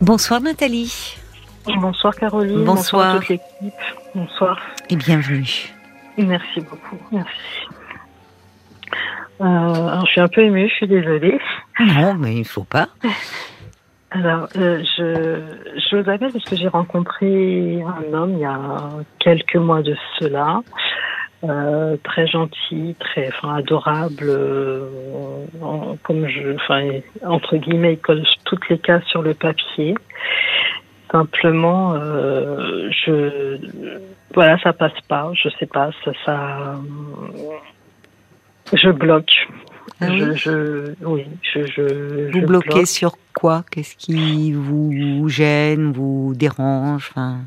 Bonsoir Nathalie. Bonsoir Caroline. Bonsoir. toute l'équipe. Bonsoir. Et bienvenue. Merci beaucoup. Merci. Euh, alors, je suis un peu émue, je suis désolée. Non, mais il faut pas. Alors, euh, je, je vous appelle parce que j'ai rencontré un homme il y a quelques mois de cela. Euh, très gentil, très enfin, adorable, euh, en- comme je, enfin, entre guillemets, il colle toutes les cases sur le papier. Simplement, euh, je, voilà, ça passe pas, je sais pas, ça, ça, je bloque. Ah oui je, je, oui, je, je, Vous je bloquez bloque. sur quoi? Qu'est-ce qui vous gêne, vous dérange? Enfin,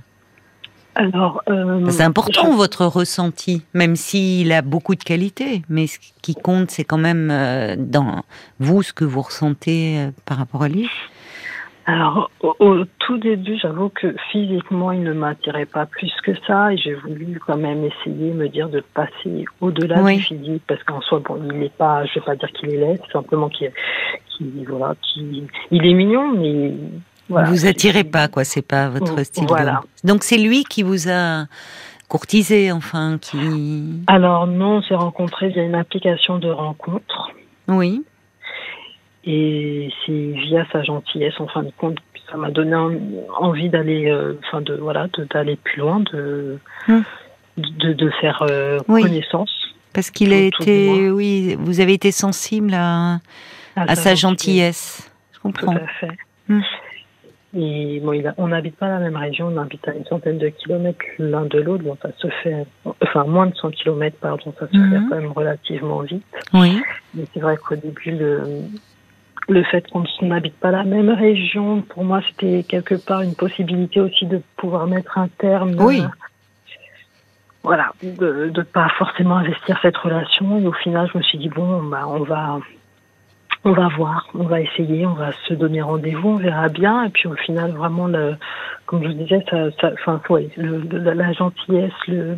Alors, euh, C'est important je- votre ressenti, même s'il a beaucoup de qualités. Mais ce qui compte, c'est quand même euh, dans vous ce que vous ressentez euh, par rapport à lui. Alors, au, au tout début, j'avoue que physiquement, il ne m'attirait pas plus que ça, et j'ai voulu quand même essayer, me dire de passer au-delà Oui. du physique, parce qu'en soi, bon, il n'est pas, je vais pas dire qu'il est laid, simplement qu'il, qu'il- voilà, qu'il, il est mignon, mais voilà. vous attirez pas, quoi. C'est pas votre Mm, style. voilà. de- Donc c'est lui qui vous a courtisé, enfin, qui. Alors non, on s'est rencontrés via une application de rencontre, Oui. et c'est via sa gentillesse, en fin de compte, que ça m'a donné en- envie d'aller, euh, enfin de voilà, d'aller plus loin, de, Hmm. de, de faire euh, Oui. connaissance. Parce qu'il a Tout- tout été, oui, vous avez été sensible à, à sa gentillesse. Je Tout comprends. à fait. Hmm. Et bon, il a- on n'habite pas la même région, on habite à une centaine de kilomètres l'un de l'autre. Bon, ça se fait, enfin moins de 100 kilomètres, pardon, ça se Mhm. fait quand même relativement vite. Oui. Mais c'est vrai qu'au début, le, le fait qu'on n'habite pas la même région, pour moi, c'était quelque part une possibilité aussi de pouvoir mettre un terme. Oui. euh, voilà, de ne pas forcément investir cette relation. Et au final, je me suis dit, bon, bah, on va. On va voir, on va essayer, on va se donner rendez-vous, on verra bien. Et puis au final, vraiment, le, comme je vous disais, ça, ça, enfin, ouais, le, le- la, la gentillesse, le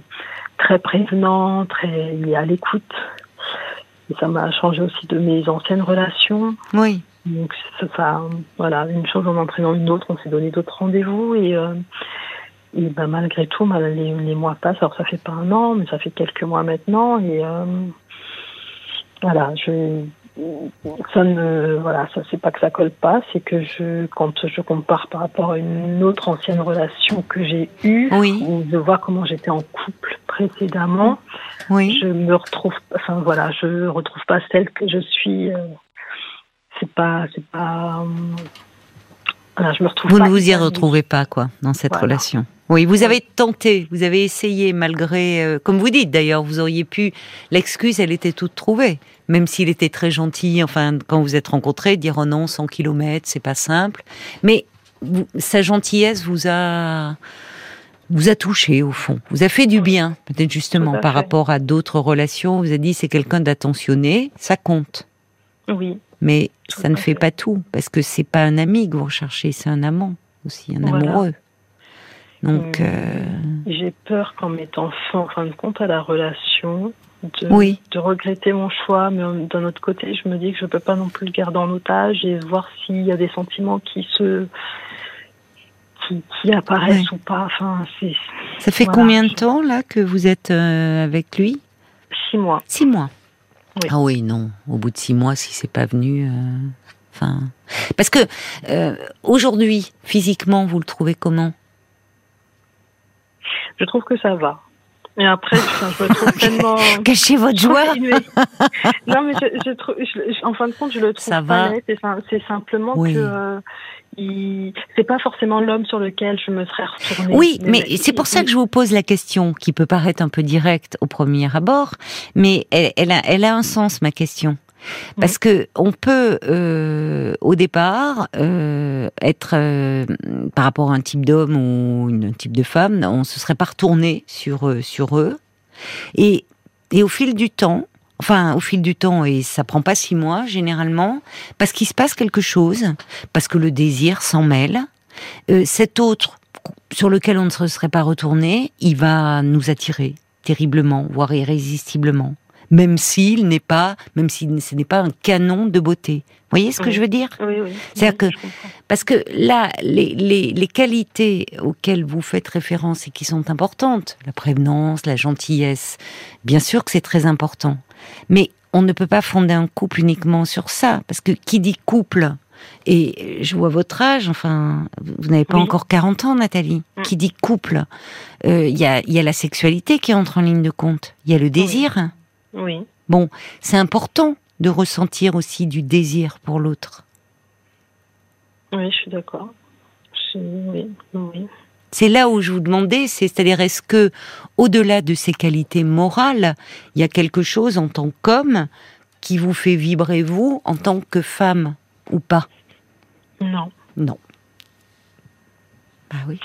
très prévenant, très, il est à l'écoute. Et ça m'a changé aussi de mes anciennes relations. Oui. Donc ça, ça- voilà, une chose en entraînant une autre, on s'est donné d'autres rendez-vous et, euh, et ben, malgré tout, mal- les, les mois passent. Alors ça fait pas un an, mais ça fait quelques mois maintenant et euh, voilà, je ça ne voilà, ça c'est pas que ça colle pas, c'est que je quand je compare par rapport à une autre ancienne relation que j'ai eue, Oui. où je vois comment j'étais en couple précédemment Oui. je me retrouve enfin voilà je retrouve pas celle que je suis euh, c'est pas c'est pas euh, voilà, je me retrouve Vous pas ne vous y retrouvez pas, quoi, dans cette Voilà. relation. Oui, vous avez tenté, vous avez essayé, malgré, euh, comme vous dites d'ailleurs, vous auriez pu. L'excuse, elle était toute trouvée, même s'il était très gentil. Enfin, quand vous êtes rencontrés, dire oh non, 100 kilomètres, c'est pas simple. Mais vous- sa gentillesse vous a vous a touché au fond, vous a fait du bien, peut-être justement par fait. rapport à d'autres relations. Vous a dit c'est quelqu'un d'attentionné, ça compte. oui Mais Tout ça ne fait fait. pas tout, parce que c'est pas un ami que vous recherchez, c'est un amant aussi, un Voilà. amoureux. Donc, Mm. euh, j'ai peur qu'en mettant fin en fin de compte à la relation de, Oui. de regretter mon choix mais d'un autre côté je me dis que je peux pas non plus le garder en otage et voir s'il y a des sentiments qui se qui, qui apparaissent ou pas enfin ça fait Voilà. combien de temps là que vous êtes euh, avec lui? Six mois Six mois. Oui. Ah oui, non. Au bout de six mois, si c'est pas venu, euh, enfin, parce que euh, aujourd'hui, physiquement, vous le trouvez comment? Je trouve que ça va et après je me trouve tellement Cachez votre joie. Mais- non, mais je, je trouve, je- je- en fin de compte, je le trouve Ça pas va. C'est sim- C'est simplement Oui. que euh, il- c'est pas forcément l'homme sur lequel je me serais retournée. Oui, mais c'est pour ça que je vous pose la question, qui peut paraître un peu directe au premier abord, mais elle, elle a, elle a un sens, ma question. Parce que on peut, euh, au départ, euh, être euh, par rapport à un type d'homme ou un type de femme, on se serait pas retourné sur eux- sur eux, et et au fil du temps, enfin au fil du temps, et ça prend pas six mois généralement, parce qu'il se passe quelque chose, parce que le désir s'en mêle, cet autre sur lequel on ne se serait pas retourné, il va nous attirer terriblement, voire irrésistiblement. Même s'il n'est pas, même si ce n'est pas un canon de beauté. Vous voyez ce que je veux dire? Oui, oui. C'est-à-dire que parce que là, les, les, les, qualités auxquelles vous faites référence et qui sont importantes, la prévenance, la gentillesse, bien sûr que c'est très important. Mais on ne peut pas fonder un couple uniquement sur ça, parce que qui dit couple et je vois votre âge, enfin, vous n'avez pas encore 40 ans, Nathalie. Mm. Qui dit couple, euh, il y, a, y, a, la sexualité qui entre en ligne de compte. Il y a le désir. Oui. Bon, c'est important de ressentir aussi du désir pour l'autre. Oui, je suis d'accord. Oui, oui. C'est là où je vous demandais, c'est-à-dire est-ce que, au-delà de ces qualités morales, il y a quelque chose en tant qu'homme qui vous fait vibrer vous en tant que femme ou pas? Non. Non. Bah oui.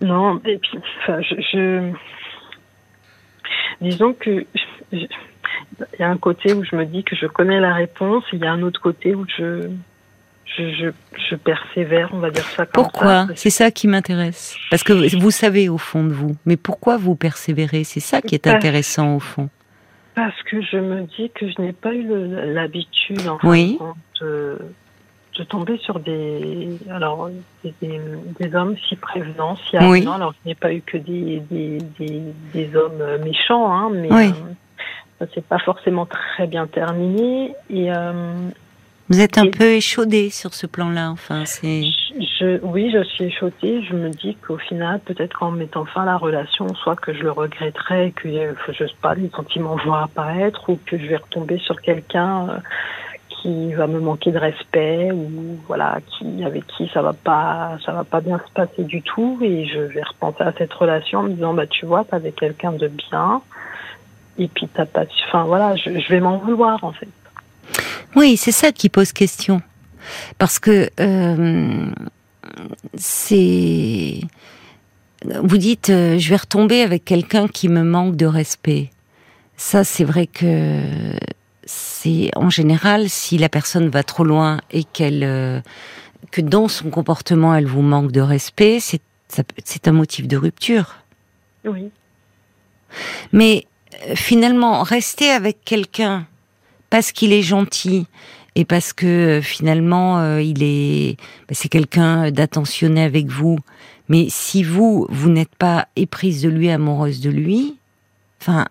Non, et puis, enfin, je, disons que il y a un côté où je me dis que je connais la réponse, il y a un autre côté où je je, je, persévère, on va dire ça comme pourquoi? C'est ça qui m'intéresse. Parce que vous savez au fond de vous, mais pourquoi vous persévérez? C'est ça qui est intéressant au fond. Parce que je me dis que je n'ai pas eu l'habitude oui. de, de, tomber sur des alors des, des, hommes si prévenants, si avenants. Alors je n'ai pas eu que des, des, des hommes méchants, hein, mais oui. euh, c'est pas forcément très bien terminé. Et euh, vous êtes un peu échaudé sur ce plan-là, enfin, c'est. Je, oui, je suis échaudée. Je me dis qu'au final, peut-être qu'en mettant fin à la relation, soit que je le regretterai, que je sais pas, les sentiments vont apparaître, ou que je vais retomber sur quelqu'un euh, qui va me manquer de respect, ou voilà, qui avec qui ça va pas, ça va pas bien se passer du tout, et je vais repenser à cette relation en me disant, bah tu vois, t'avais quelqu'un de bien, et puis t'as pas, enfin voilà, je, vais m'en vouloir en fait. Oui, c'est ça qui pose question. Parce que euh, c'est... Vous dites, euh, je vais retomber avec quelqu'un qui me manque de respect. Ça, c'est vrai que c'est en général si la personne va trop loin et qu'elle euh, que dans son comportement elle vous manque de respect, c'est c'est un motif de rupture. Oui. Mais finalement, rester avec quelqu'un parce qu'il est gentil et parce que euh, finalement euh, il est bah, c'est quelqu'un d'attentionné avec vous mais si vous vous n'êtes pas éprise de lui amoureuse de lui enfin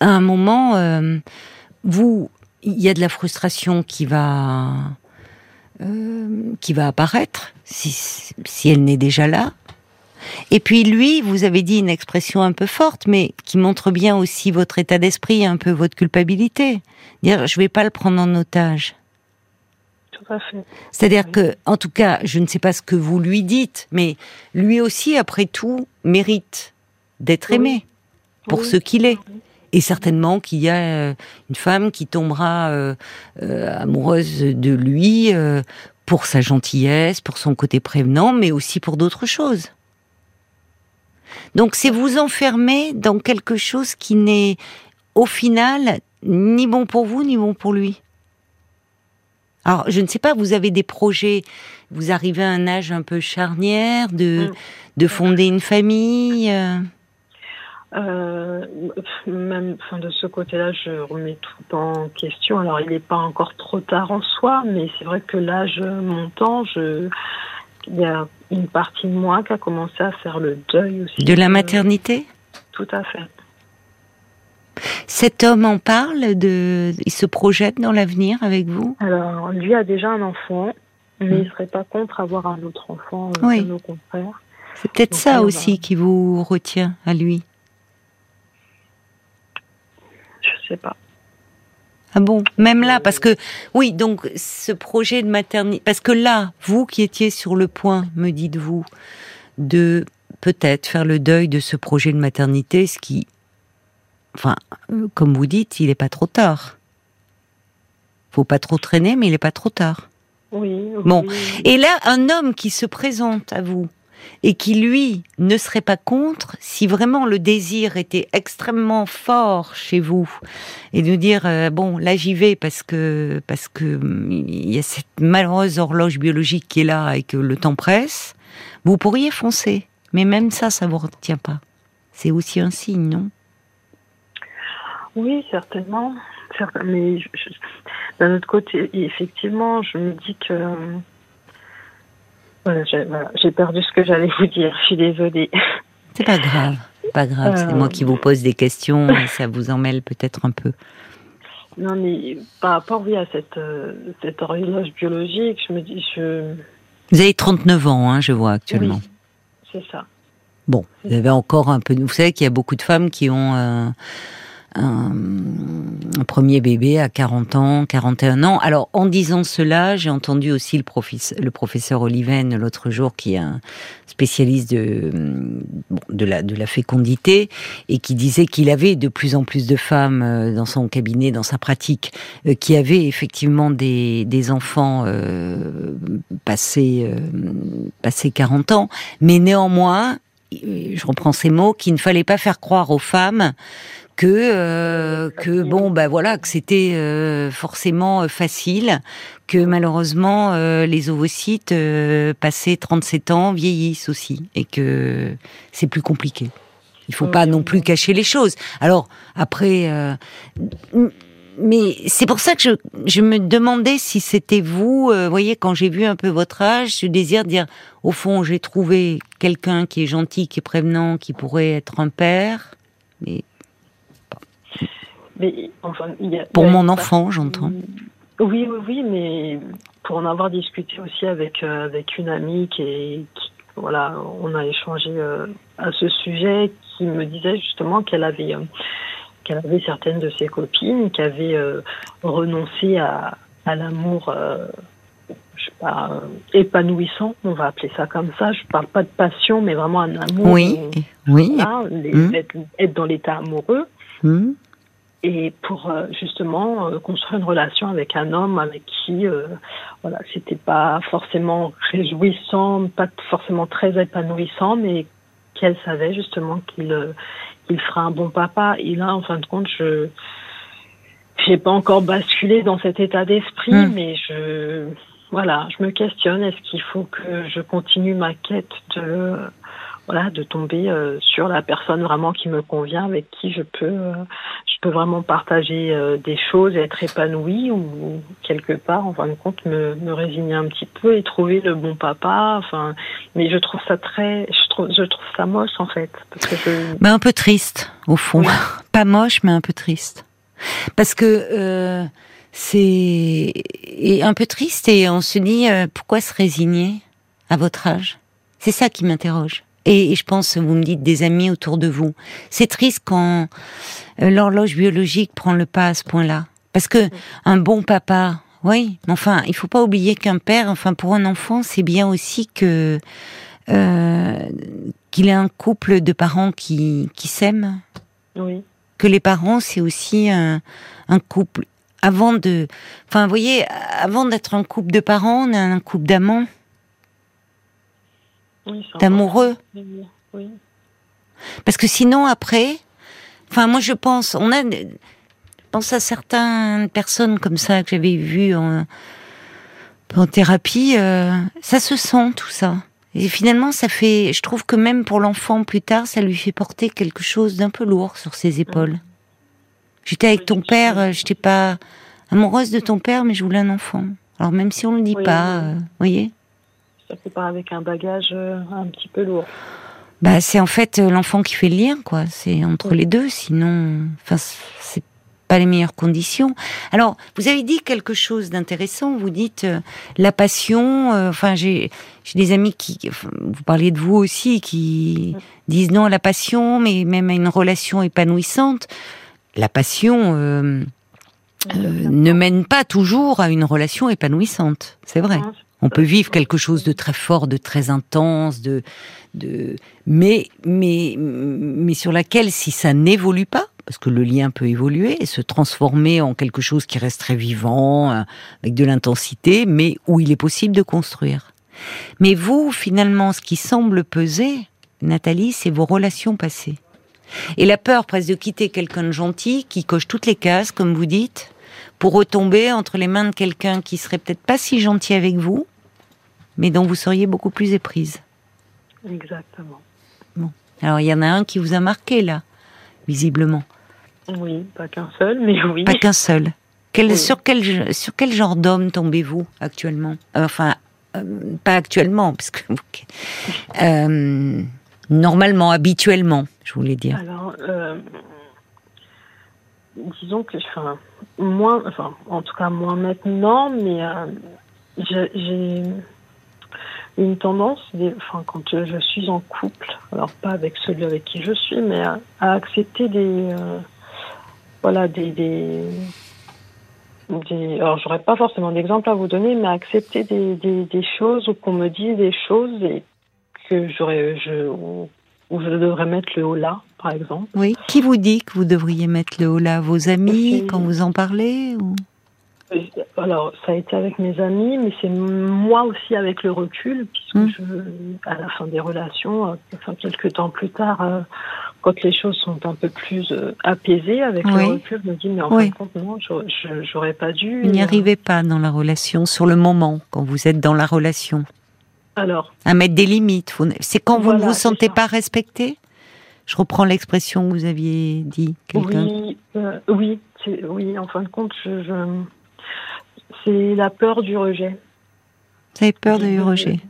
à un moment euh, vous il y a de la frustration qui va qui va apparaître si, si elle n'est déjà là et puis lui, vous avez dit une expression un peu forte, mais qui montre bien aussi votre état d'esprit, un peu votre culpabilité. Dire, je vais pas le prendre en otage. Tout à fait. C'est-à-dire que, en tout cas, je ne sais pas ce que vous lui dites, mais lui aussi, après tout, mérite d'être aimé pour ce qu'il est. Et certainement qu'il y a euh, une femme qui tombera euh, euh, amoureuse de lui pour sa gentillesse, pour son côté prévenant, mais aussi pour d'autres choses. Donc c'est vous enfermer dans quelque chose qui n'est au final ni bon pour vous ni bon pour lui. Alors je ne sais pas, vous avez des projets, vous arrivez à un âge un peu charnière de, mm. de fonder une famille euh... Euh, même enfin, de ce côté-là, je remets tout en question. Alors, il n'est pas encore trop tard en soi, mais c'est vrai que l'âge montant, je, il y a une partie de moi qui a commencé à faire le deuil aussi. De la maternité? Tout à fait. Cet homme en parle de, il se projette dans l'avenir avec vous? Alors, lui a déjà un enfant, mais il hmm. il serait pas contre avoir un autre enfant, euh, oui. nos confrères. C'est peut-être ça aussi qui vous retient à lui. Je sais pas. Ah bon, même là, parce que oui, donc ce projet de maternité, parce que là, vous qui étiez sur le point, me dites-vous, de peut-être faire le deuil de ce projet de maternité, ce qui, enfin, euh, comme vous dites, il n'est pas trop tard. Faut pas trop traîner, mais il n'est pas trop tard. Oui. Bon, et là, un homme qui se présente à vous et qui lui ne serait pas contre si vraiment le désir était extrêmement fort chez vous. Et de dire euh, bon là j'y vais parce que parce que hum, il y a cette malheureuse horloge biologique qui est là et que le temps presse vous pourriez foncer. Mais même ça ça vous retient pas. C'est aussi un signe non? Oui certainement. Mais d'un autre côté, effectivement, je me dis que voilà, j'ai perdu ce que j'allais vous dire. Je suis désolée. C'est pas grave, pas grave. C'est moi qui vous pose des questions et ça vous emmêle peut-être un peu. Non, mais par rapport oui, à cette, euh, cette horloge biologique, je me dis. Je... Vous avez 39 ans, hein, je vois actuellement. Oui, c'est ça. Bon, vous avez encore un peu. Vous savez qu'il y a beaucoup de femmes qui ont. Euh, un, premier bébé à 40 ans, 41 ans. Alors, en disant cela, j'ai entendu aussi le, professeur, Oliven l'autre jour, qui est un spécialiste de, la, fécondité, et qui disait qu'il avait de plus en plus de femmes euh, dans son cabinet, dans sa pratique, euh, qui avaient effectivement des, des enfants euh, passés, euh, passés 40 ans, mais néanmoins, je reprends ces mots, qu'il ne fallait pas faire croire aux femmes que euh, que bon ben voilà que c'était euh, forcément euh, facile que malheureusement les ovocytes passés 37 ans vieillissent aussi et que c'est plus compliqué. Il faut pas non plus cacher les choses. Alors après mais c'est pour ça que je, je me demandais si c'était vous, vous voyez, quand j'ai vu un peu votre âge, ce désir de dire, au fond, j'ai trouvé quelqu'un qui est gentil, qui est prévenant, qui pourrait être un père, mais pour mon enfant, j'entends. Oui, oui, oui, mais pour en avoir discuté aussi avec euh, avec une amie qui, voilà, on a échangé euh, à ce sujet, qui me disait justement qu'elle avait euh, qu'elle avait certaines de ses copines qui avaient renoncé à, à l'amour. je sais pas, épanouissant, on va appeler ça comme ça. Je parle pas de passion, mais vraiment un amour. Oui, oui. Mmh. être, dans l'état amoureux. Mmh et pour euh, justement euh, construire une relation avec un homme avec qui euh, voilà c'était pas forcément réjouissant pas forcément très épanouissant mais qu'elle savait justement qu'il qu'il fera un bon papa et là en fin de compte je j'ai pas encore basculé dans cet état d'esprit hmm. mais je voilà je me questionne est-ce qu'il faut que je continue ma quête de voilà, de tomber euh, sur la personne vraiment qui me convient, avec qui je peux, euh, je peux vraiment partager euh, des choses, et être épanouie ou quelque part, en fin de compte, me, me résigner un petit peu et trouver le bon papa. Enfin, mais je trouve ça très, je trouve, je trouve ça moche en fait, parce que je... mais un peu triste au fond, pas moche, mais un peu triste, parce que c'est un peu triste et on se dit pourquoi se résigner à votre âge? C'est ça qui m'interroge. Et, je pense, vous me dites des amis autour de vous. C'est triste quand euh, l'horloge biologique prend le pas à ce point-là. Parce que un bon papa, oui, enfin, il faut pas oublier qu'un père, enfin, pour un enfant, c'est bien aussi que euh, qu'il ait un couple de parents qui, qui s'aiment. Oui. Que les parents, c'est aussi un, un couple. Avant de, enfin, vous voyez, avant d'être un couple de parents, on a un couple d'amants d'amoureux. Parce que sinon, après, enfin, moi, je pense, on a, je pense à certaines personnes comme ça que j'avais vues en, en thérapie, euh, ça se sent tout ça. Et finalement, ça fait, je trouve que même pour l'enfant plus tard, ça lui fait porter quelque chose d'un peu lourd sur ses épaules. J'étais avec ton père, euh, j'étais pas amoureuse de ton père, mais je voulais un enfant. Alors même si on le dit pas, vous euh, voyez ça fait pas avec un bagage euh, un petit peu lourd. Bah, c'est en fait euh, l'enfant qui fait le lien, quoi. C'est entre les deux, sinon, enfin, c'est pas les meilleures conditions. Alors, vous avez dit quelque chose d'intéressant. Vous dites euh, la passion. enfin, j'ai des amis qui, vous parliez de vous aussi, qui disent non à la passion, mais même à une relation épanouissante. La passion ne mène pas toujours à une relation épanouissante. C'est vrai. On peut vivre quelque chose de très fort, de très intense, de, de, mais, mais, mais sur laquelle, si ça n'évolue pas, parce que le lien peut évoluer et se transformer en quelque chose qui reste très vivant, euh, avec de l'intensité, mais où il est possible de construire. Mais vous, finalement, ce qui semble peser, Nathalie, c'est vos relations passées. Et la peur presque de quitter quelqu'un de gentil, qui coche toutes les cases, comme vous dites, pour retomber entre les mains de quelqu'un qui serait peut-être pas si gentil avec vous, mais dont vous seriez beaucoup plus éprise. Exactement. Bon. Alors il y en a un qui vous a marqué là, visiblement. Oui, pas qu'un seul, mais oui. Pas qu'un seul. sur, quel, sur quel genre d'homme tombez-vous actuellement? Enfin, euh, pas actuellement, parce que euh, normalement, habituellement, je voulais dire. Alors, euh, disons que, enfin, enfin, en tout cas moins maintenant, mais j'ai une tendance, enfin, quand je suis en couple, alors pas avec celui avec qui je suis, mais à, accepter des, voilà, des, des des, alors j'aurais pas forcément d'exemple à vous donner, mais accepter des, des, des choses ou qu'on me dise des choses et que j'aurais, je, où, je devrais mettre le haut là, par exemple. Oui. Qui vous dit que vous devriez mettre le haut là? Vos amis, quand vous en parlez ou... Euh, alors, ça a été avec mes amis, mais c'est moi aussi avec le recul, puisque je, à la fin des relations, euh, enfin quelques temps plus tard, euh, quand les choses sont un peu plus apaisées, avec le recul, je me dis, mais en fin de compte, non, j'aurais pas dû. Vous n'y arrivez pas dans la relation, sur le moment, quand vous êtes dans la relation? Alors À mettre des limites. C'est quand vous ne vous sentez pas respecté? Je reprends l'expression que vous aviez dit, quelqu'un. Oui, euh, oui, oui, en fin de compte, je, c'est la peur du rejet. Vous avez peur du rejet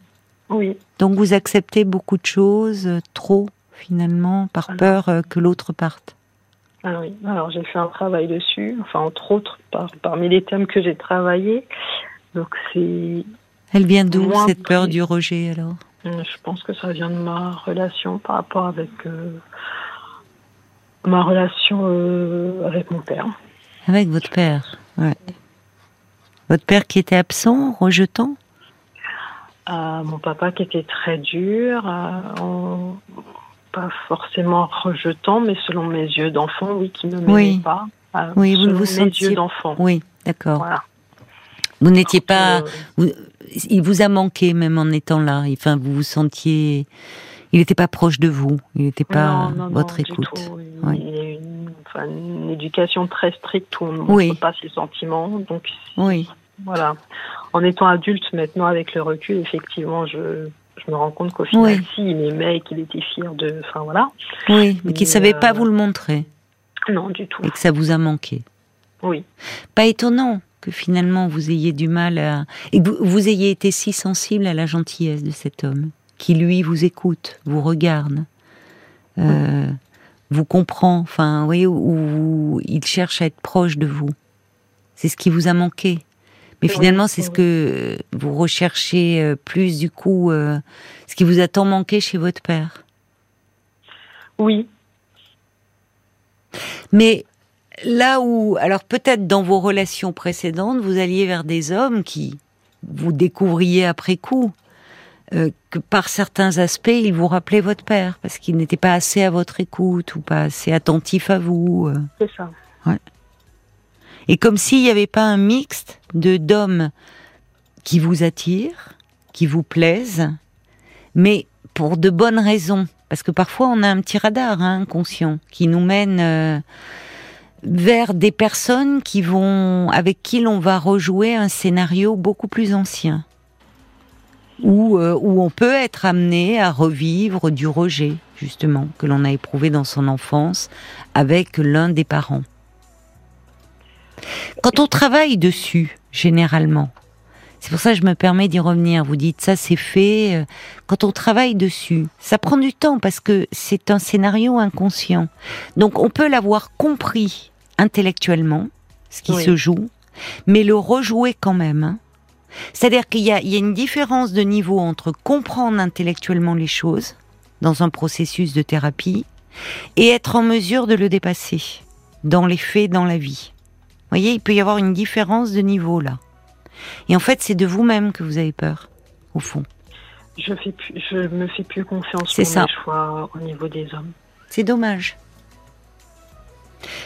Oui. Donc vous acceptez beaucoup de choses, euh, trop finalement, par peur euh, que l'autre parte ah oui, alors j'ai fait un travail dessus, enfin entre autres par, parmi les thèmes que j'ai travaillé. Donc c'est. Elle vient d'où cette peur du rejet alors? Je pense que ça vient de ma relation par rapport avec euh, ma relation avec mon père. Avec votre père, ouais. Votre père qui était absent, rejetant? Mon papa qui était très dur, pas forcément rejetant, mais selon mes yeux d'enfant, oui, qui ne m'aimait pas. Euh, oui, vous vous sentiez... yeux d'enfant. Oui, d'accord. Vous n'étiez pas. Euh, il vous a manqué même en étant là. Enfin, vous vous sentiez. Il n'était pas proche de vous. Il n'était pas votre écoute. Il, y a une, enfin, une, éducation très stricte où on ne montre pas ses sentiments. Donc, oui. Voilà. En étant adulte maintenant, avec le recul, effectivement, je je me rends compte qu'au final, si, il m'aimait et qu'il était fier de. Enfin, voilà. Oui, mais qu'il ne savait pas euh, vous le montrer. Non, du tout. Et que ça vous a manqué. Oui. Pas étonnant que finalement vous ayez du mal à. et que vous, ayez été si sensible à la gentillesse de cet homme, qui lui vous écoute, vous regarde, euh, vous comprend, enfin, vous voyez, où il cherche à être proche de vous. C'est ce qui vous a manqué. Mais finalement, c'est ce que vous recherchez euh, plus du coup, euh, ce qui vous a tant manqué chez votre père. Oui. Mais là où, alors peut-être dans vos relations précédentes, vous alliez vers des hommes qui vous découvriez après coup. Euh, que par certains aspects, ils vous rappelaient votre père, parce qu'il n'était pas assez à votre écoute ou pas assez attentif à vous. C'est ça. Ouais. Et comme s'il n'y avait pas un mixte de d'hommes qui vous attirent, qui vous plaisent, mais pour de bonnes raisons. Parce que parfois on a un petit radar hein, inconscient qui nous mène euh, vers des personnes qui vont, avec qui l'on va rejouer un scénario beaucoup plus ancien. Où, euh, où on peut être amené à revivre du rejet, justement, que l'on a éprouvé dans son enfance avec l'un des parents. Quand on travaille dessus, généralement, c'est pour ça que je me permets d'y revenir. Vous dites ça, c'est fait. Euh, quand on travaille dessus, ça prend du temps parce que c'est un scénario inconscient. Donc on peut l'avoir compris intellectuellement, ce qui se joue, mais le rejouer quand même. Hein. C'est-à-dire qu'il y, a une différence de niveau entre comprendre intellectuellement les choses dans un processus de thérapie et être en mesure de le dépasser dans les faits, dans la vie voyez, il peut y avoir une différence de niveau là. Et en fait, c'est de vous-même que vous avez peur, au fond. Je fais je me fais plus confiance pour ça. mes choix au niveau des hommes. C'est dommage.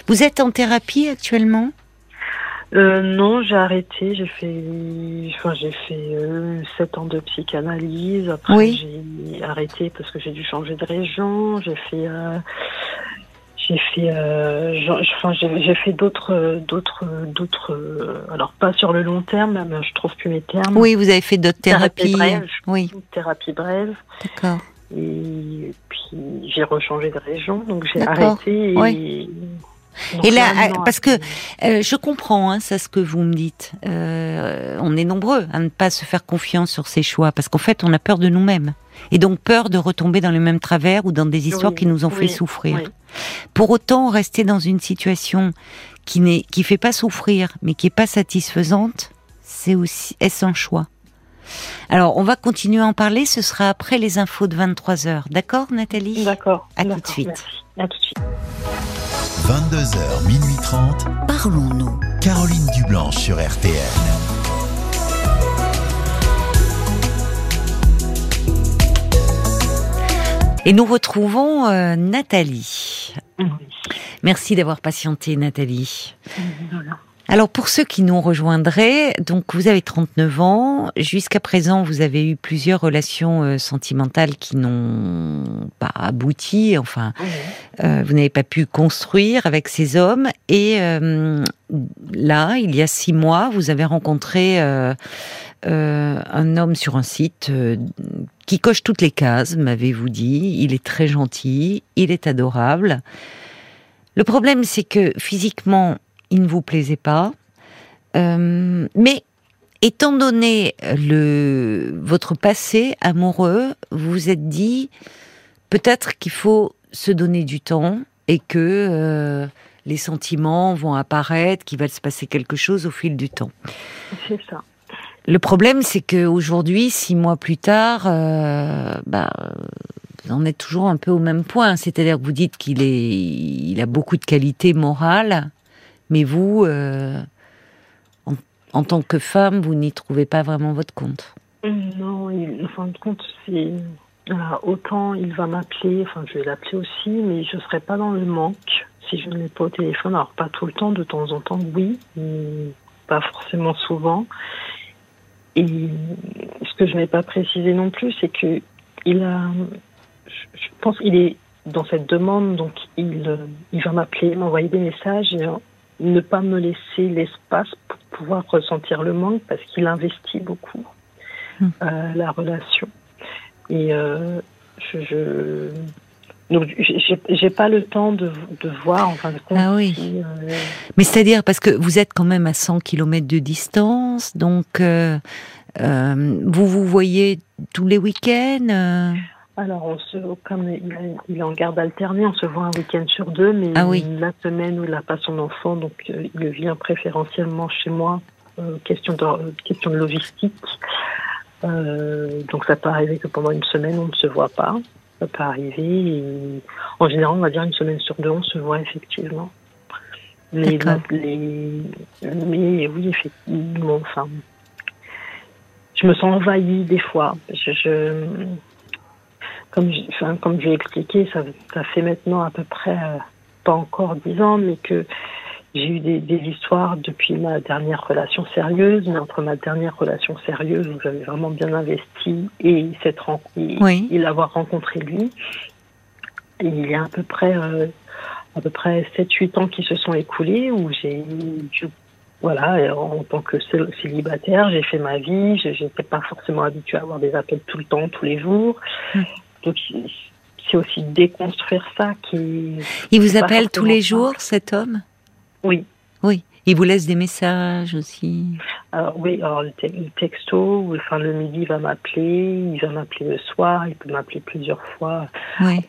Vous êtes en thérapie actuellement? Euh, non, j'ai arrêté. J'ai fait, enfin, j'ai fait euh, sept ans de psychanalyse. Après, j'ai arrêté parce que j'ai dû changer de région. J'ai fait euh, j'ai fait, euh, j'ai fait d'autres, d'autres, d'autres. Alors pas sur le long terme, mais je trouve plus mes termes. Oui, vous avez fait d'autres thérapies. Thérapie oui. Thérapie brève. D'accord. Et puis j'ai rechangé de région, donc j'ai arrêté. Et, Et là, parce que euh, je comprends, hein, ça ce que vous me dites. Euh, on est nombreux à ne pas se faire confiance sur ses choix, parce qu'en fait, on a peur de nous-mêmes, et donc peur de retomber dans le même travers ou dans des histoires qui nous ont fait souffrir. Pour autant, rester dans une situation qui n'est, qui fait pas souffrir, mais qui est pas satisfaisante, c'est aussi est un choix? Alors, on va continuer à en parler. Ce sera après les infos de 23 heures. D'accord, Nathalie? D'accord. À tout de suite. À tout de suite. 22h, minuit 30. Parlons-nous. Caroline Dublanche sur RTN. Et nous retrouvons euh, Nathalie. Merci d'avoir patienté, Nathalie. Voilà. Alors pour ceux qui nous rejoindraient, donc vous avez 39 ans, jusqu'à présent vous avez eu plusieurs relations euh, sentimentales qui n'ont pas abouti, enfin euh, vous n'avez pas pu construire avec ces hommes. Et euh, là, il y a six mois, vous avez rencontré un homme sur un site qui coche toutes les cases, m'avez-vous dit, il est très gentil, il est adorable. Le problème c'est que physiquement il ne vous plaisait pas. Euh, mais étant donné le, votre passé amoureux, vous vous êtes dit peut-être qu'il faut se donner du temps et que euh, les sentiments vont apparaître, qu'il va se passer quelque chose au fil du temps. C'est ça. Le problème, c'est qu'aujourd'hui, six mois plus tard, euh, bah, vous en êtes toujours un peu au même point. C'est-à-dire que vous dites qu'il est, il a beaucoup de qualités morales, mais vous, euh, en, tant que femme, vous n'y trouvez pas vraiment votre compte. Non, en fin de compte, c'est autant il va m'appeler, enfin je vais l'appeler aussi, mais je ne serai pas dans le manque si je ne l'ai pas au téléphone. Alors pas tout le temps, de temps en temps, oui, mais pas forcément souvent. Et ce que je n'ai pas précisé non plus, c'est que il a, je pense qu'il est dans cette demande, donc il, il va m'appeler, m'envoyer des messages, et ne pas me laisser l'espace pour pouvoir ressentir le manque parce qu'il investit beaucoup hmm. euh, la relation. Et euh, je, je, donc j'ai pas le temps de, de voir en fin de compte. Ah oui. Euh, Mais c'est-à-dire parce que vous êtes quand même à 100 km de distance, donc euh, vous vous voyez tous les week-ends. Alors, on se, comme il, est en garde alternée, on se voit un week-end sur deux, mais ah la semaine où il n'a pas son enfant, donc euh, il vient préférentiellement chez moi. Euh, question, de, euh, question de logistique. donc ça peut arriver que pendant une semaine, on ne se voit pas. Ça peut arriver. en général, on va dire une semaine sur deux, on se voit effectivement. Mais, les, mais oui, effectivement, enfin, je me sens envahie des fois. je, je comme je, enfin, comme j'ai expliqué, ça, ça, fait maintenant à peu près euh, pas encore dix ans, mais que j'ai eu des, des, histoires depuis ma dernière relation sérieuse, mais entre ma dernière relation sérieuse où j'avais vraiment bien investi et cette rencontre, et, l'avoir rencontré lui, il y a à peu près euh, à peu près 7-8 ans qui se sont écoulés où j'ai voilà, en tant que célibataire, j'ai fait ma vie, je n'étais pas forcément habituée à avoir des appels tout le temps, tous les jours. Donc c'est aussi déconstruire ça qui. Il vous appelle tous les jours, cet homme? Oui. Oui. Il vous laisse des messages aussi? Alors, Oui, alors le, texto, enfin le midi il va m'appeler, il va m'appeler le soir, il peut m'appeler plusieurs fois. Oui.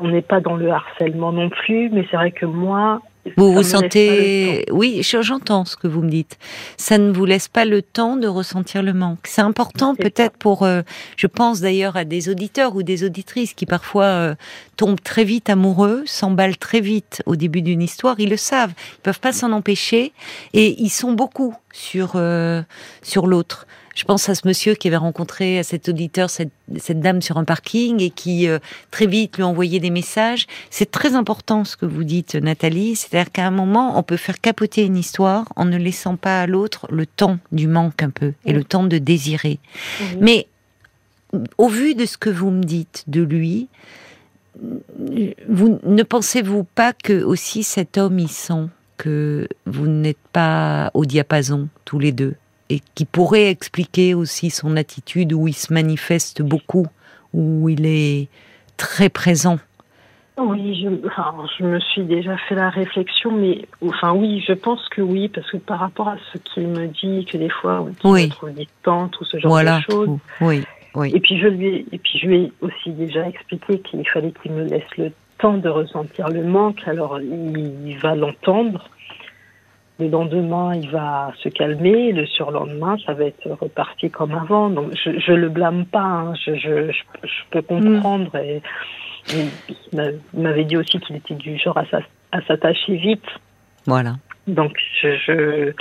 on n'est pas dans le harcèlement non plus, mais c'est vrai que moi, vous vous sentez, oui, j'entends ce que vous me dites. Ça ne vous laisse pas le temps de ressentir le manque. C'est important peut-être pour, euh, je pense d'ailleurs à des auditeurs ou des auditrices qui parfois euh, tombent très vite amoureux, s'emballent très vite au début d'une histoire. Ils le savent, ils peuvent pas s'en empêcher et ils sont beaucoup sur euh, sur l'autre. Je pense à ce monsieur qui avait rencontré, à cet auditeur, cette, dame sur un parking et qui euh, très vite lui envoyait des messages. C'est très important ce que vous dites, Nathalie. C'est-à-dire qu'à un moment, on peut faire capoter une histoire en ne laissant pas à l'autre le temps du manque un peu et le temps de désirer. Mais au vu de ce que vous me dites de lui, vous ne pensez-vous pas que aussi cet homme y sent que vous n'êtes pas au diapason tous les deux? Et qui pourrait expliquer aussi son attitude où il se manifeste beaucoup, où il est très présent Oui, je, enfin, je me suis déjà fait la réflexion, mais enfin oui, je pense que oui, parce que par rapport à ce qu'il me dit, que des fois, on Oui. trop distante ou ce genre Voilà. de choses. Oui, oui. Et puis je lui ai, et puis je lui ai aussi déjà expliqué qu'il fallait qu'il me laisse le temps de ressentir le manque. Alors il va l'entendre. Le lendemain, il va se calmer. Le surlendemain, ça va être reparti comme avant. Donc je, je le blâme pas. hein. Je, je, je, peux comprendre. Et, et il m'a- il m'avait dit aussi qu'il était du genre à s'attacher vite. Voilà. Donc je.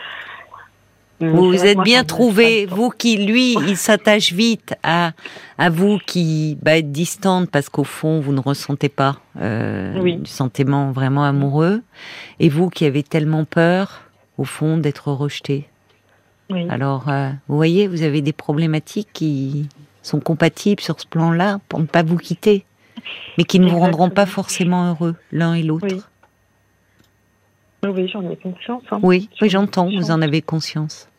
Vous êtes bien trouvé, vous qui, lui, il s'attache vite à, à vous qui bah, êtes distante parce qu'au fond, vous ne ressentez pas euh, Oui. du sentiment vraiment amoureux, et vous qui avez tellement peur, au fond, d'être rejeté. Oui. Alors, euh, vous voyez, vous avez des problématiques qui sont compatibles sur ce plan-là pour ne pas vous quitter, mais qui ne vous rendront pas forcément heureux, l'un et l'autre. Oui. Oui, j'en ai conscience. hein. Oui, oui, j'entends, vous en avez conscience.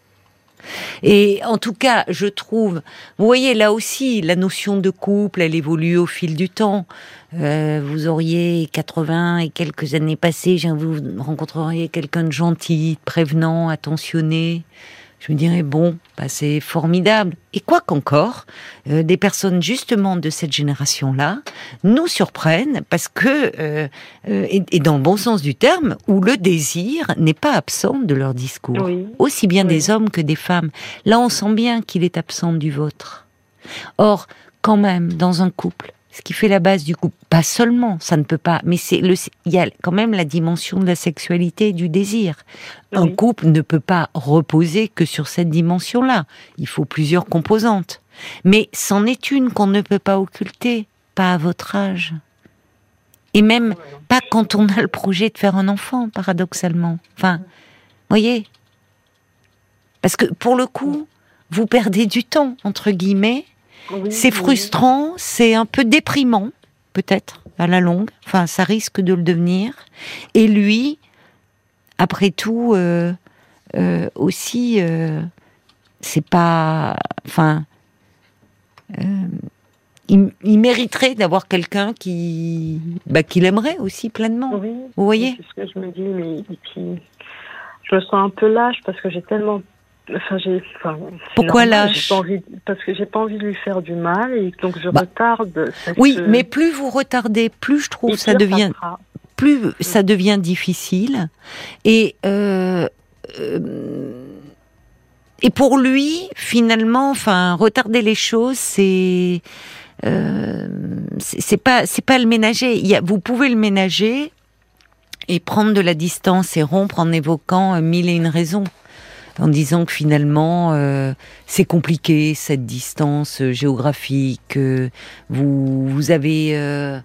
Et en tout cas, je trouve, vous voyez, là aussi, la notion de couple, elle évolue au fil du temps. Euh, vous auriez 80 et quelques années passées, vous rencontreriez quelqu'un de gentil, prévenant, attentionné. Je me dirais, bon, bah, c'est formidable. Et quoi qu'encore, euh, des personnes justement de cette génération-là nous surprennent parce que, euh, euh, et, et dans le bon sens du terme, où le désir n'est pas absent de leur discours Oui. aussi bien Oui. des hommes que des femmes. Là, on sent bien qu'il est absent du vôtre. Or, quand même, dans un couple, ce qui fait la base du couple, pas seulement, ça ne peut pas, mais c'est le, il y a quand même la dimension de la sexualité et du désir. Un couple ne peut pas reposer que sur cette dimension-là. Il faut plusieurs composantes. Mais c'en est une qu'on ne peut pas occulter, pas à votre âge. Et même pas quand on a le projet de faire un enfant, paradoxalement. Enfin, voyez Parce que pour le coup, vous perdez du temps, entre guillemets. Oui, C'est oui. frustrant, c'est un peu déprimant, peut-être, à la longue. Enfin, ça risque de le devenir. Et lui, après tout, euh, euh, aussi, euh, c'est pas. Enfin. il, il mériterait d'avoir quelqu'un qui, bah, qu'il aimerait aussi pleinement. Oui, Vous voyez C'est ce que je me dis, mais et puis, je me sens un peu lâche parce que j'ai tellement. Enfin, j'ai. Enfin, c'est Pourquoi normal, lâche j'ai pas envie- Parce que j'ai pas envie de lui faire du mal et donc je Bah, retarde. Oui, mais plus vous retardez, plus je trouve et ça devient plus ça devient difficile. Et euh, euh, et pour lui, finalement, enfin, retarder les choses, c'est euh, c'est pas c'est pas le ménager. Il y a, vous pouvez le ménager et prendre de la distance et rompre en évoquant euh, mille et une raisons. En disant que finalement euh, c'est compliqué cette distance euh, géographique, que vous vous avez euh,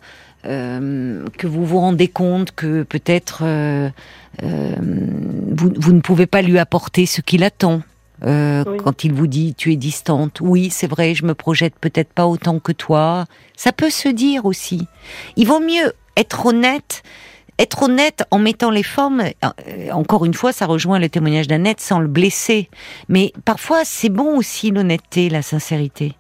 euh, que vous vous rendez compte que peut-être euh, euh, vous, vous ne pouvez pas lui apporter ce qu'il attend. Euh, Oui. Quand il vous dit tu es distante, oui c'est vrai, je me projette peut-être pas autant que toi. Ça peut se dire aussi. Il vaut mieux être honnête, être honnête en mettant les formes. euh, encore une fois, ça rejoint le témoignage d'Annette sans le blesser. Mais parfois c'est bon aussi l'honnêteté, la sincérité.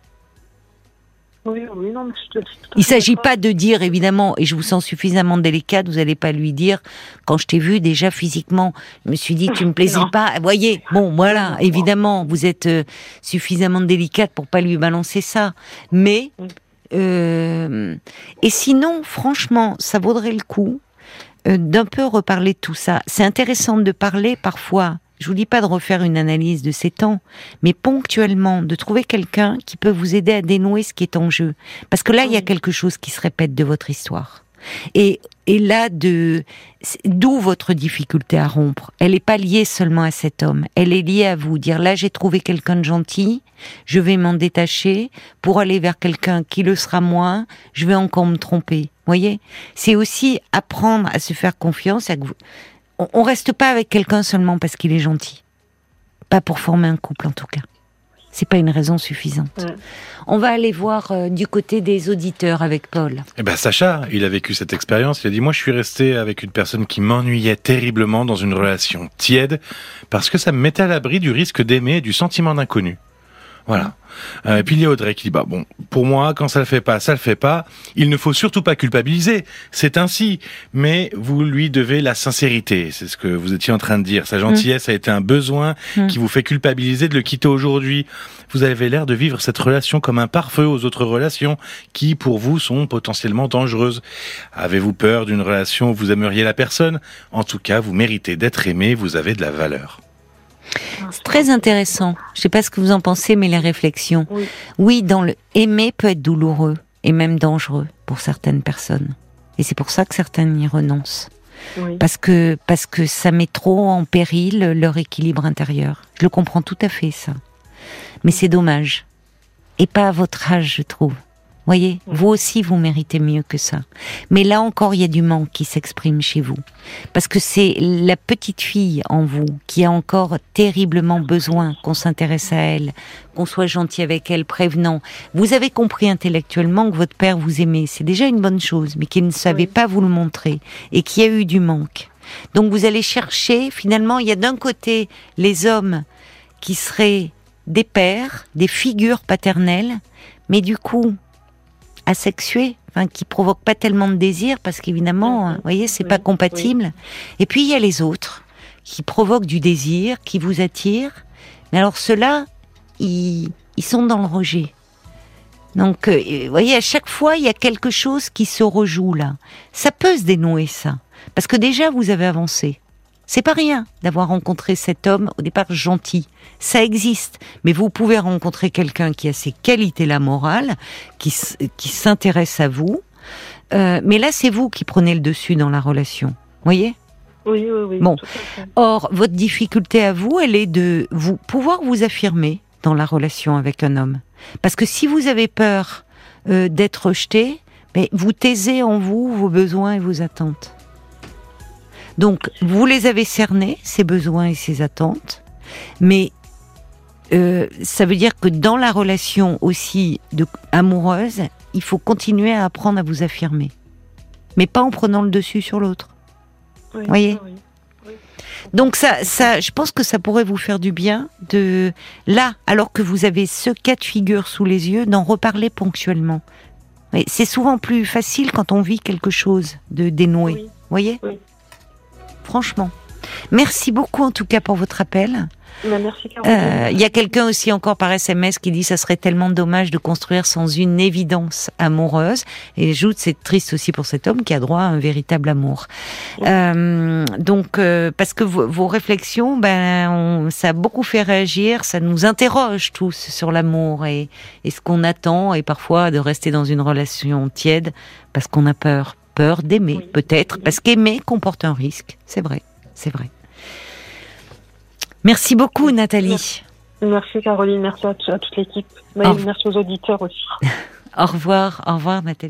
Oui, oui, non, mais je te- je te- Il s'agit pas de dire évidemment, et je vous sens suffisamment délicate, vous allez pas lui dire quand je t'ai vu déjà physiquement, je me suis dit tu me plaisis Non. pas. Voyez, bon voilà, évidemment vous êtes euh, suffisamment délicate pour pas lui balancer ça, mais euh, et sinon franchement ça vaudrait le coup d'un peu reparler de tout ça. C'est intéressant de parler parfois. Je vous dis pas de refaire une analyse de ces temps, mais ponctuellement de trouver quelqu'un qui peut vous aider à dénouer ce qui est en jeu. Parce que là, il y a quelque chose qui se répète de votre histoire. Et, là, de d'où votre difficulté à rompre? Elle n'est pas liée seulement à cet homme. Elle est liée à vous. Dire là, j'ai trouvé quelqu'un de gentil. Je vais m'en détacher pour aller vers quelqu'un qui le sera moins. Je vais encore me tromper. Voyez, c'est aussi apprendre à se faire confiance. À. On, on reste pas avec quelqu'un seulement parce qu'il est gentil. Pas pour former un couple en tout cas. C'est pas une raison suffisante. On va aller voir euh, du côté des auditeurs avec Paul. Eh ben Sacha, il a vécu cette expérience. Il a dit moi je suis resté avec une personne qui m'ennuyait terriblement dans une relation tiède parce que ça me mettait à l'abri du risque d'aimer et du sentiment d'inconnu. Voilà. Euh, et puis il y a Audrey qui dit bah bon, pour moi, quand ça le fait pas, ça le fait pas. Il ne faut surtout pas culpabiliser. C'est ainsi. Mais vous lui devez la sincérité. C'est ce que vous étiez en train de dire. Sa gentillesse a été un besoin Mm. qui vous fait culpabiliser de le quitter aujourd'hui. Vous avez l'air de vivre cette relation comme un pare-feu aux autres relations qui, pour vous, sont potentiellement dangereuses. Avez-vous peur d'une relation où vous aimeriez la personne? En tout cas, vous méritez d'être aimé. Vous avez de la valeur. C'est très intéressant. Je sais pas ce que vous en pensez, mais les réflexions. Oui. Oui, dans le aimer peut être douloureux et même dangereux pour certaines personnes. Et c'est pour ça que certaines y renoncent. Oui. Parce que, parce que ça met trop en péril leur équilibre intérieur. Je le comprends tout à fait, ça. Mais c'est dommage. Et pas à votre âge, je trouve. Voyez, Oui. vous aussi, vous méritez mieux que ça. Mais là encore, il y a du manque qui s'exprime chez vous. Parce que c'est la petite fille en vous qui a encore terriblement besoin qu'on s'intéresse à elle, qu'on soit gentil avec elle, prévenant. Vous avez compris intellectuellement que votre père vous aimait. C'est déjà une bonne chose, mais qu'il ne savait Oui. pas vous le montrer et qu'il y a eu du manque. Donc vous allez chercher, finalement, il y a d'un côté les hommes qui seraient des pères, des figures paternelles, mais du coup asexués, enfin qui provoquent pas tellement de désir parce qu'évidemment, Mhm. vous voyez, c'est Oui, pas compatible. Et puis il y a les autres qui provoquent du désir, qui vous attirent. Mais alors ceux-là, ils, ils sont dans le rejet. Donc, euh, vous voyez, à chaque fois, il y a quelque chose qui se rejoue là. Ça peut se dénouer, ça. Parce que déjà, vous avez avancé. C'est pas rien d'avoir rencontré cet homme au départ gentil. Ça existe. Mais vous pouvez rencontrer quelqu'un qui a ces qualités-là morales, qui, qui s'intéresse à vous. Euh, mais là, c'est vous qui prenez le dessus dans la relation. Voyez? Oui, oui, oui. Bon. Or, votre difficulté à vous, elle est de vous pouvoir vous affirmer dans la relation avec un homme. Parce que si vous avez peur euh, d'être rejeté, mais vous taisez en vous vos besoins et vos attentes. Donc, vous les avez cernés, ces besoins et ces attentes, mais euh, ça veut dire que dans la relation aussi de, amoureuse, il faut continuer à apprendre à vous affirmer. Mais pas en prenant le dessus sur l'autre. Oui, Voyez oui. Donc ça, ça, je pense que ça pourrait vous faire du bien de là, alors que vous avez ce cas de figure sous les yeux, d'en reparler ponctuellement. C'est souvent plus facile quand on vit quelque chose de dénoué. Oui. Voyez Oui. Franchement. Merci beaucoup en tout cas pour votre appel. Caroline. Euh, Il y a quelqu'un aussi encore par SMS qui dit ça serait tellement dommage de construire sans une évidence amoureuse. Et j'ajoute c'est triste aussi pour cet homme qui a droit à un véritable amour. Euh, donc euh, parce que vos, vos réflexions, ben on- ça a beaucoup fait réagir, ça nous interroge tous sur l'amour et, et ce qu'on attend et parfois de rester dans une relation tiède parce qu'on a peur, peur d'aimer Oui. peut-être parce qu'aimer comporte un risque. C'est vrai, c'est vrai. Merci beaucoup Nathalie. Merci. Caroline. Merci à, à toute l'équipe. Merci aux auditeurs aussi. Au revoir, au revoir Nathalie.